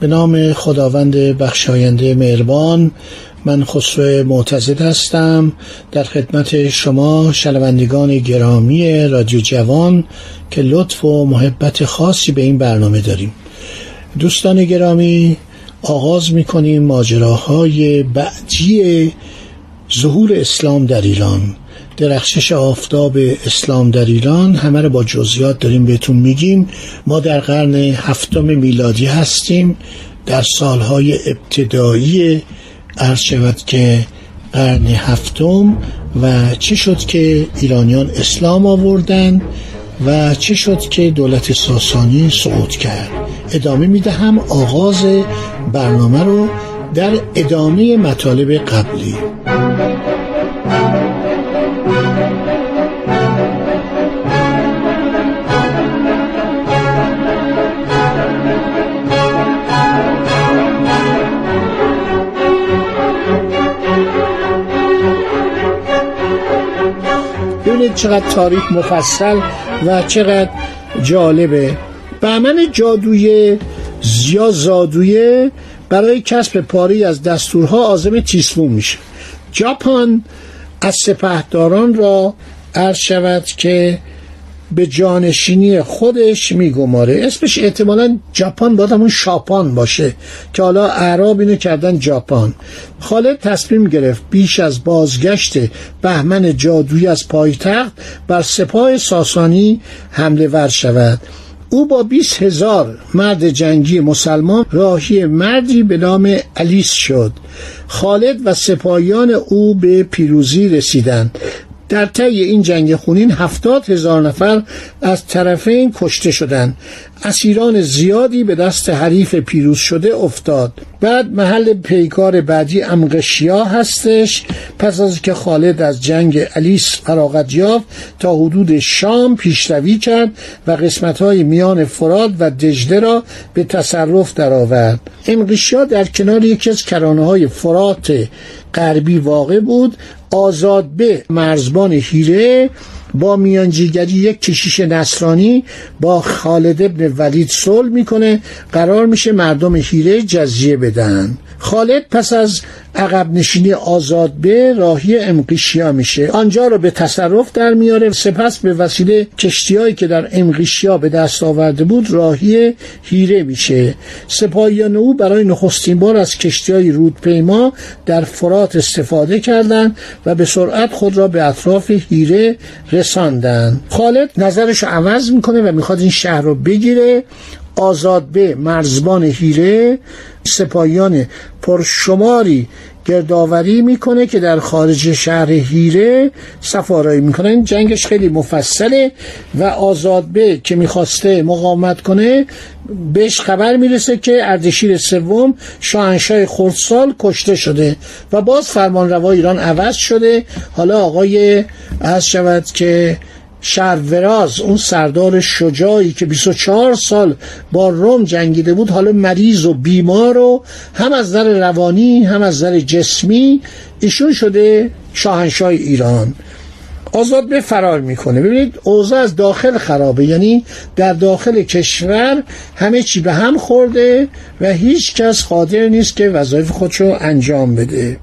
به نام خداوند بخشاینده مهربان من خسرو معتزد هستم. در خدمت شما شنوندگان گرامی رادیو جوان که لطف و محبت خاصی به این برنامه داریم. دوستان گرامی آغاز می‌کنیم ماجراهای بعدی ظهور اسلام در ایران. درخشش آفتاب اسلام در ایران. همه رو با جزئیات داریم بهتون میگیم. ما در قرن هفتم میلادی هستیم. در سالهای ابتدایی عرض شود که قرن هفتم و چه شد که ایرانیان اسلام آوردن و چه شد که دولت ساسانی صعود کرد. ادامه می‌دهم آغاز برنامه رو در ادامه مطالب قبلی. چقدر تاریخ مفصل و چقدر جالبه بهمن جادوی یا زادویه برای کسب پاری از دستورها آزم تیسفون میشه. ژاپن از سپهداران را عرض شود که به جانشینی خودش میگماره. اسمش احتمالا ژاپن باید همون شاپان باشه که حالا اعراب اینو کردن ژاپن خالد تصمیم گرفت بیش از بازگشت بهمن جادویی از پایتخت بر سپاه ساسانی حمله ور شود. او با 20 هزار مرد جنگی مسلمان راهی مردی به نام الیس شد. خالد و سپاهیان او به پیروزی رسیدند. در طی این جنگ خونین هفتاد هزار نفر از طرفین کشته شدند. اسیران زیادی به دست حریف پیروز شده افتاد. بعد محل پیکار بعدی امقشیا هستش. پس از که خالد از جنگ الیس فراغت یافت تا حدود شام پیشروی کرد و قسمت های میان فراد و دجله را به تصرف درآورد. امقشیا در کنار یکی از کرانه های فرات غربی واقع بود. آزاد به مرزبان هیره با میانجیگری یک کشیش نصرانی با خالد ابن ولید صلح می‌کنه. قرار میشه مردم هیره جزیه بدن. خالد پس از عقب نشینی آزاد به راهی امقیشیا میشه. آنجا رو به تصرف در میاره. سپس به وسیله کشتیهایی که در امقیشیا به دست آورده بود راهی هیره میشه. سپاهیان او برای نخستین بار از کشتی های رودپیما در فرات استفاده کردند و به سرعت خود را به اطراف هیره رساندن خالد نظرش عوض می‌کنه و می‌خواد این شهر رو بگیره. آزاد به مرزبان هیره سپاهیان پرشماری گردآوری می‌کنه که در خارج شهر هیره سفارایی می‌کنه این جنگش خیلی مفصله و آزادبه که می‌خواسته مقاومت کنه بهش خبر می‌رسه که اردشیر سوم شاهنشاه خردسال کشته شده و باز فرمان روا ایران عوض شده. حالا آقای از شود که شهروراز اون سردار شجاعی که 24 سال با روم جنگیده بود حالا مریض و بیمار و هم از نظر روانی هم از نظر جسمی ایشون شده شاهنشاه ایران. آزاد به فرار می‌کنه. ببینید اوضاع از داخل خرابه. یعنی در داخل کشور همه چی به هم خورده و هیچ کس قادر نیست که وظایف خودشو انجام بده.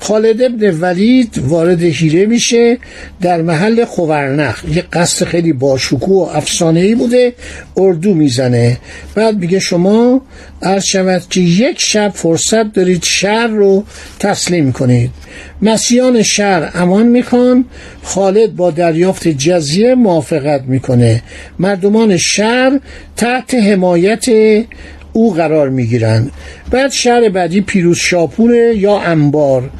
خالد ابن ولید وارد هیره میشه در محل خورنخ یه قصد خیلی باشکوه و افسانه ای بوده اردو می‌زنه. بعد میگه شما عرض شود که یک شب فرصت دارید شهر رو تسلیم کنید. مسیحان شهر امان می‌خوان خالد با دریافت جزیه موافقت می‌کنه. مردمان شهر تحت حمایت او قرار می‌گیرند. بعد شهر بعدی پیروز شاپوره یا انبار.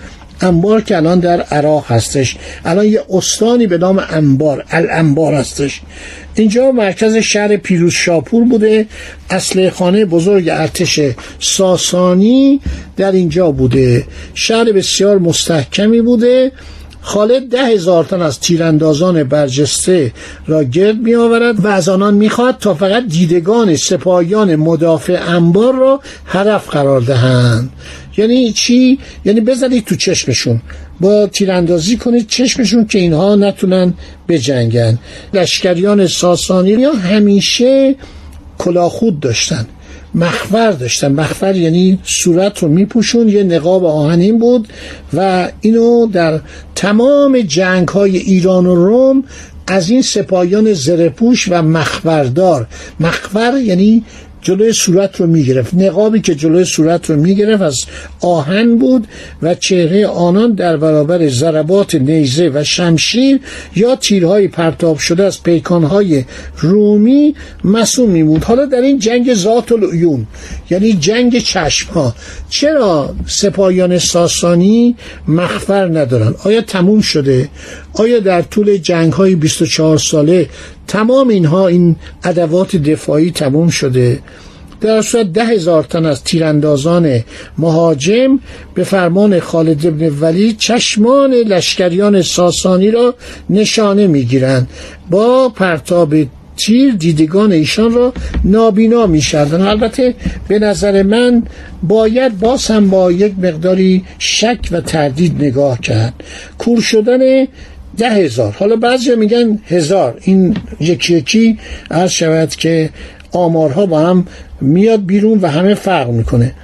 انبار که الان در عراق هستش. الان یه استانی به نام انبار الانبار هستش. اینجا مرکز شهر پیروز شاپور بوده. اصل خانه بزرگ ارتش ساسانی در اینجا بوده. شهر بسیار مستحکمی بوده. خالد ده هزار تن از تیراندازان برجسته را گرد می آورد و از آنان می‌خواد تا فقط دیدگان سپاهیان مدافع انبار را هدف قرار دهند. یعنی چی؟ یعنی بزنید تو چشمشون. با تیراندازی کنید چشمشون که اینها نتونن بجنگن. لشکریان ساسانی ها همیشه کلاخود داشتن. مخفر داشتن. مخفر یعنی صورت رو میپوشون یه نقاب آهنین بود و اینو در تمام جنگ های ایران و روم از این سپاهیان زرپوش و مخبردار مخبر یعنی جلوی صورت رو می‌گرفت. نقابی که جلوی صورت رو می‌گرفت از آهن بود و چهره آنان در برابر ضربات نیزه و شمشیر یا تیرهای پرتاب شده از پیکانهای رومی مسوم میمود حالا در این جنگ ذات العیون یعنی جنگ چشم ها چرا سپاهیان ساسانی مخفر ندارن؟ آیا تموم شده؟ آیا در طول جنگ های 24 ساله تمام اینها این ادوات دفاعی تموم شده. در صورت ده هزار تن از تیراندازان مهاجم به فرمان خالد ابن ولی چشمان لشکریان ساسانی را نشانه می‌گیرند. با پرتاب تیر دیدگان ایشان را نابینا میشردن البته به نظر من باید باز هم با یک مقداری شک و تردید نگاه کرد. کور شدن ده هزار. حالا بعضی میگن هزار. این یکی یکی عرض شود که آمارها با هم میاد بیرون و همه فرق می‌کنه.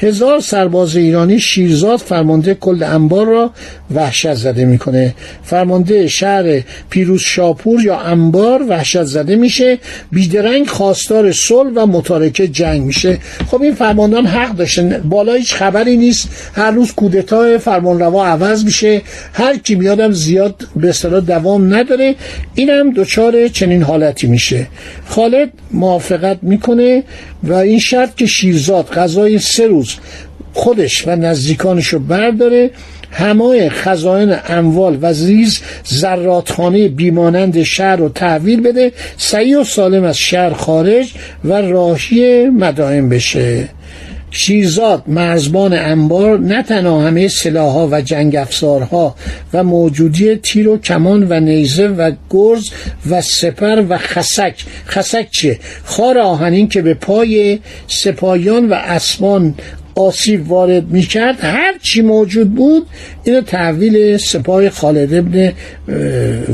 هزار سرباز ایرانی شیرزاد فرمانده کل انبار را وحشت زده می‌کنه. فرمانده شهر پیروز شاپور یا انبار وحشت زده میشه. بیدرنگ خواستار صلح و متارکه جنگ میشه. خب این فرماندان حق داشتن بالا هیچ خبری نیست. هر روز کودتا فرمانروا عوض میشه. هر کی میادم زیاد به اصطلاح دوام نداره. اینم دچار چنین حالتی میشه. خالد موافقت می‌کنه و این شرط که شیرزاد غذای سه روز خودش و نزدیکانش رو برداره. همه خزاین اموال و زیز زراتخانه بیمانند شهر رو تحویل بده. سعی و سالم از شهر خارج و راهی مدائم بشه. شیرزاد مرزبان انبار نه تنها همه سلاحها و جنگ افزارها و موجودی تیر و کمان و نیزه و گرز و سپر و خسک. خسک چیه؟ خار آهنین که به پای سپایان و اسبان آسیب وارد می‌کرد هر چی موجود بود اینو تحویل سپاه خالد ابن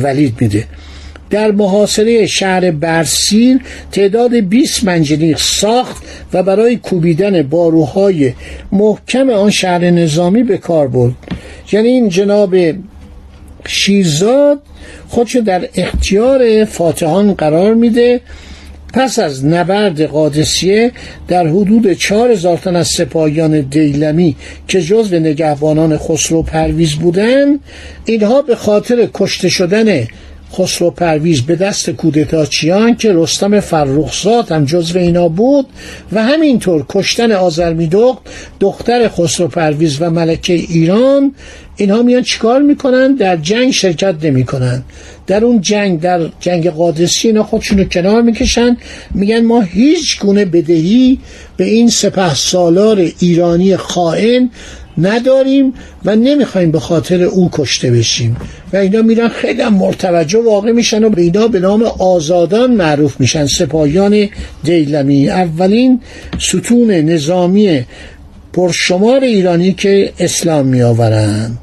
ولید میده. در محاصره شهر برسیر تعداد 20 منجنیق ساخت و برای کوبیدن باروهای محکم آن شهر نظامی به کار برد. یعنی این جناب شیرزاد خودشو در اختیار فاتحان قرار میده پس از نبرد قادسیه در حدود چهار هزار تن از سپاهیان دیلمی که جزو نگهبانان خسرو پرویز بودند اینها به خاطر کشته شدن خسرو پرویز به دست کودتاچیان که رستم فرخزاد هم جزو اینا بود و همینطور کشتن آزرمیدوق دختر خسرو پرویز و ملکه ایران اینها میان چیکار می‌کنن؟ در جنگ شرکت نمی‌کنن. در اون جنگ در جنگ قادسی اینا خودشون رو کنار می‌کشن. میگن ما هیچ گونه بدهی به این سپه سالار ایرانی خائن نداریم و نمی‌خوایم به خاطر او کشته بشیم. و اینا میرن خیلی هم مرتوجه واقع میشن و به اینا به نام آزادان معروف میشن. سپاهیان دیلمی. اولین ستون نظامی پرشمار ایرانی که اسلام میآورند.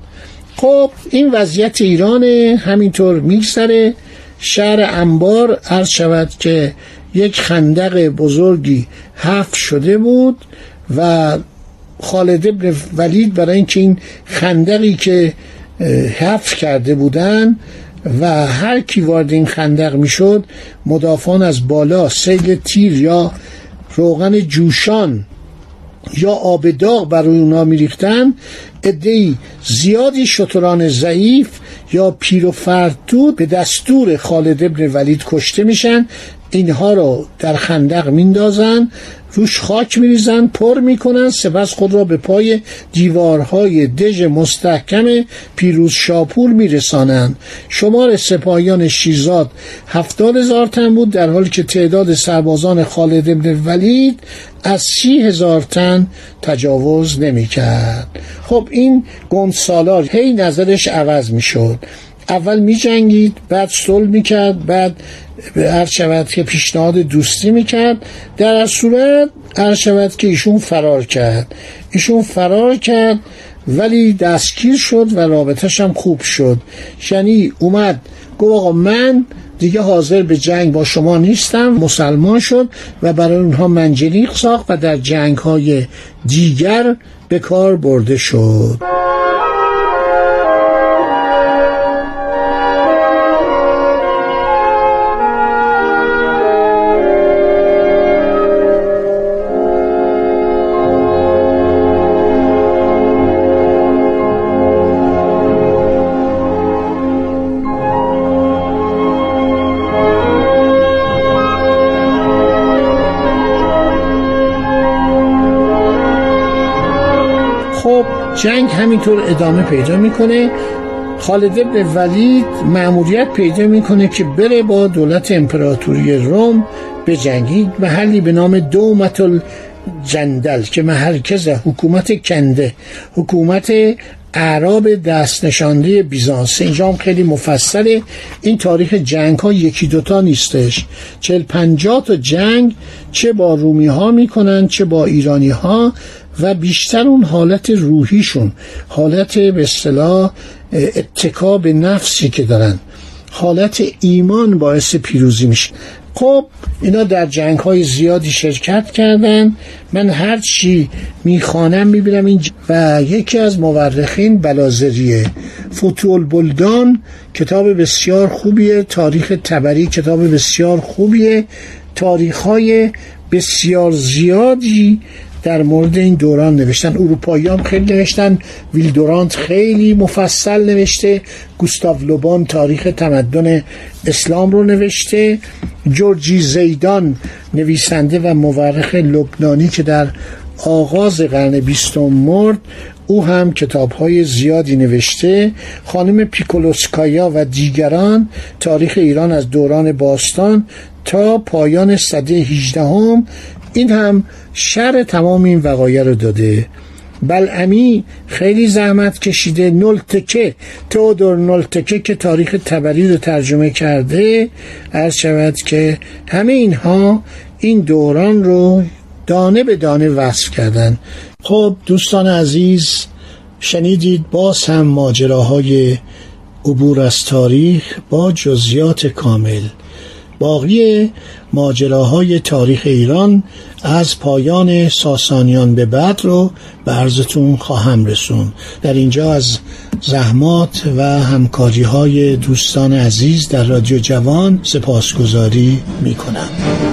خب این وضعیت ایران همینطور میگذره. شهر انبار عرض شود که یک خندق بزرگی حفر شده بود و خالد ابن ولید برای اینکه این خندقی که حفر کرده بودن و هر کی وارد این خندق می‌شد مدافعان از بالا سیل تیر یا روغن جوشان یا آب داغ برای اونا میریختن ادهی زیادی شتران ضعیف یا پیر و فرتود به دستور خالد ابن ولید کشته میشن اینها رو در خندق میندازن روش خاک میریزن پر می‌کنن سپس خود را به پای دیوارهای دژ مستحکم پیروز شاپور میرسانند. شمار سپاهیان شیرزاد هفتاد هزار تن بود در حالی که تعداد سربازان خالد ابن ولید از سی هزار تن تجاوز نمی‌کرد. خب این گندسالار هی نظرش عوض می‌شد. اول می جنگید بعد صلح می کرد بعد هر شود که پیشنهاد دوستی می‌کرد. در از صورت هر شود که ایشون فرار کرد. ایشون فرار کرد ولی دستگیر شد و رابطش هم خوب شد. یعنی اومد گفت آقا من دیگه حاضر به جنگ با شما نیستم مسلمان شد و برای اونها منجنیق ساخت و در جنگ های دیگر به کار برده شد. همینطور ادامه پیدا می‌کنه. خالد ابن ولید معمولیت پیدا می‌کنه که بره با دولت امپراتوری روم به جنگید محلی به نام دومت جندل که مرکز حکومت کنده. حکومت اعراب دست نشانده بیزانس. اینجا هم خیلی مفصله. این تاریخ جنگ ها یکی دوتا نیستش. چل پنجاه تا جنگ چه با رومی ها می‌کنن چه با ایرانی ها و بیشتر اون حالت روحیشون حالت به اصطلاح اتکا به نفسی که دارن. حالت ایمان باعث پیروزی میشه. خب اینا در جنگ های زیادی شرکت کردن. من هر چی می‌خوانم می‌بینم این و یکی از مورخین بلازریه فتول بلدان کتاب بسیار خوبیه. تاریخ تبری کتاب بسیار خوبیه. تاریخ های بسیار زیادی در مورد این دوران نوشتن. اروپایی خیلی نوشتن. ویلدورانت خیلی مفصل نوشته. گوستاو لوبان تاریخ تمدن اسلام رو نوشته. جورجی زیدان نویسنده و مورخ لبنانی که در آغاز قرن بیستم مرد او هم کتاب های زیادی نوشته. خانم پیکولوسکایا و دیگران تاریخ ایران از دوران باستان تا پایان صده 18 هم این هم شر تمام این وقایع رو داده. بلعمی خیلی زحمت کشیده. نلتکه تودور نلتکه که تاریخ تبری رو ترجمه کرده عرض شود که همه اینها این دوران رو دانه به دانه وصف کردن. خب دوستان عزیز شنیدید باز هم ماجراهای عبور از تاریخ با جزیات کامل. باقی ماجراهای تاریخ ایران از پایان ساسانیان به بعد رو به عرضتون خواهم رسون در اینجا از زحمات و همکاری های دوستان عزیز در رادیو جوان سپاسگزاری می کنم.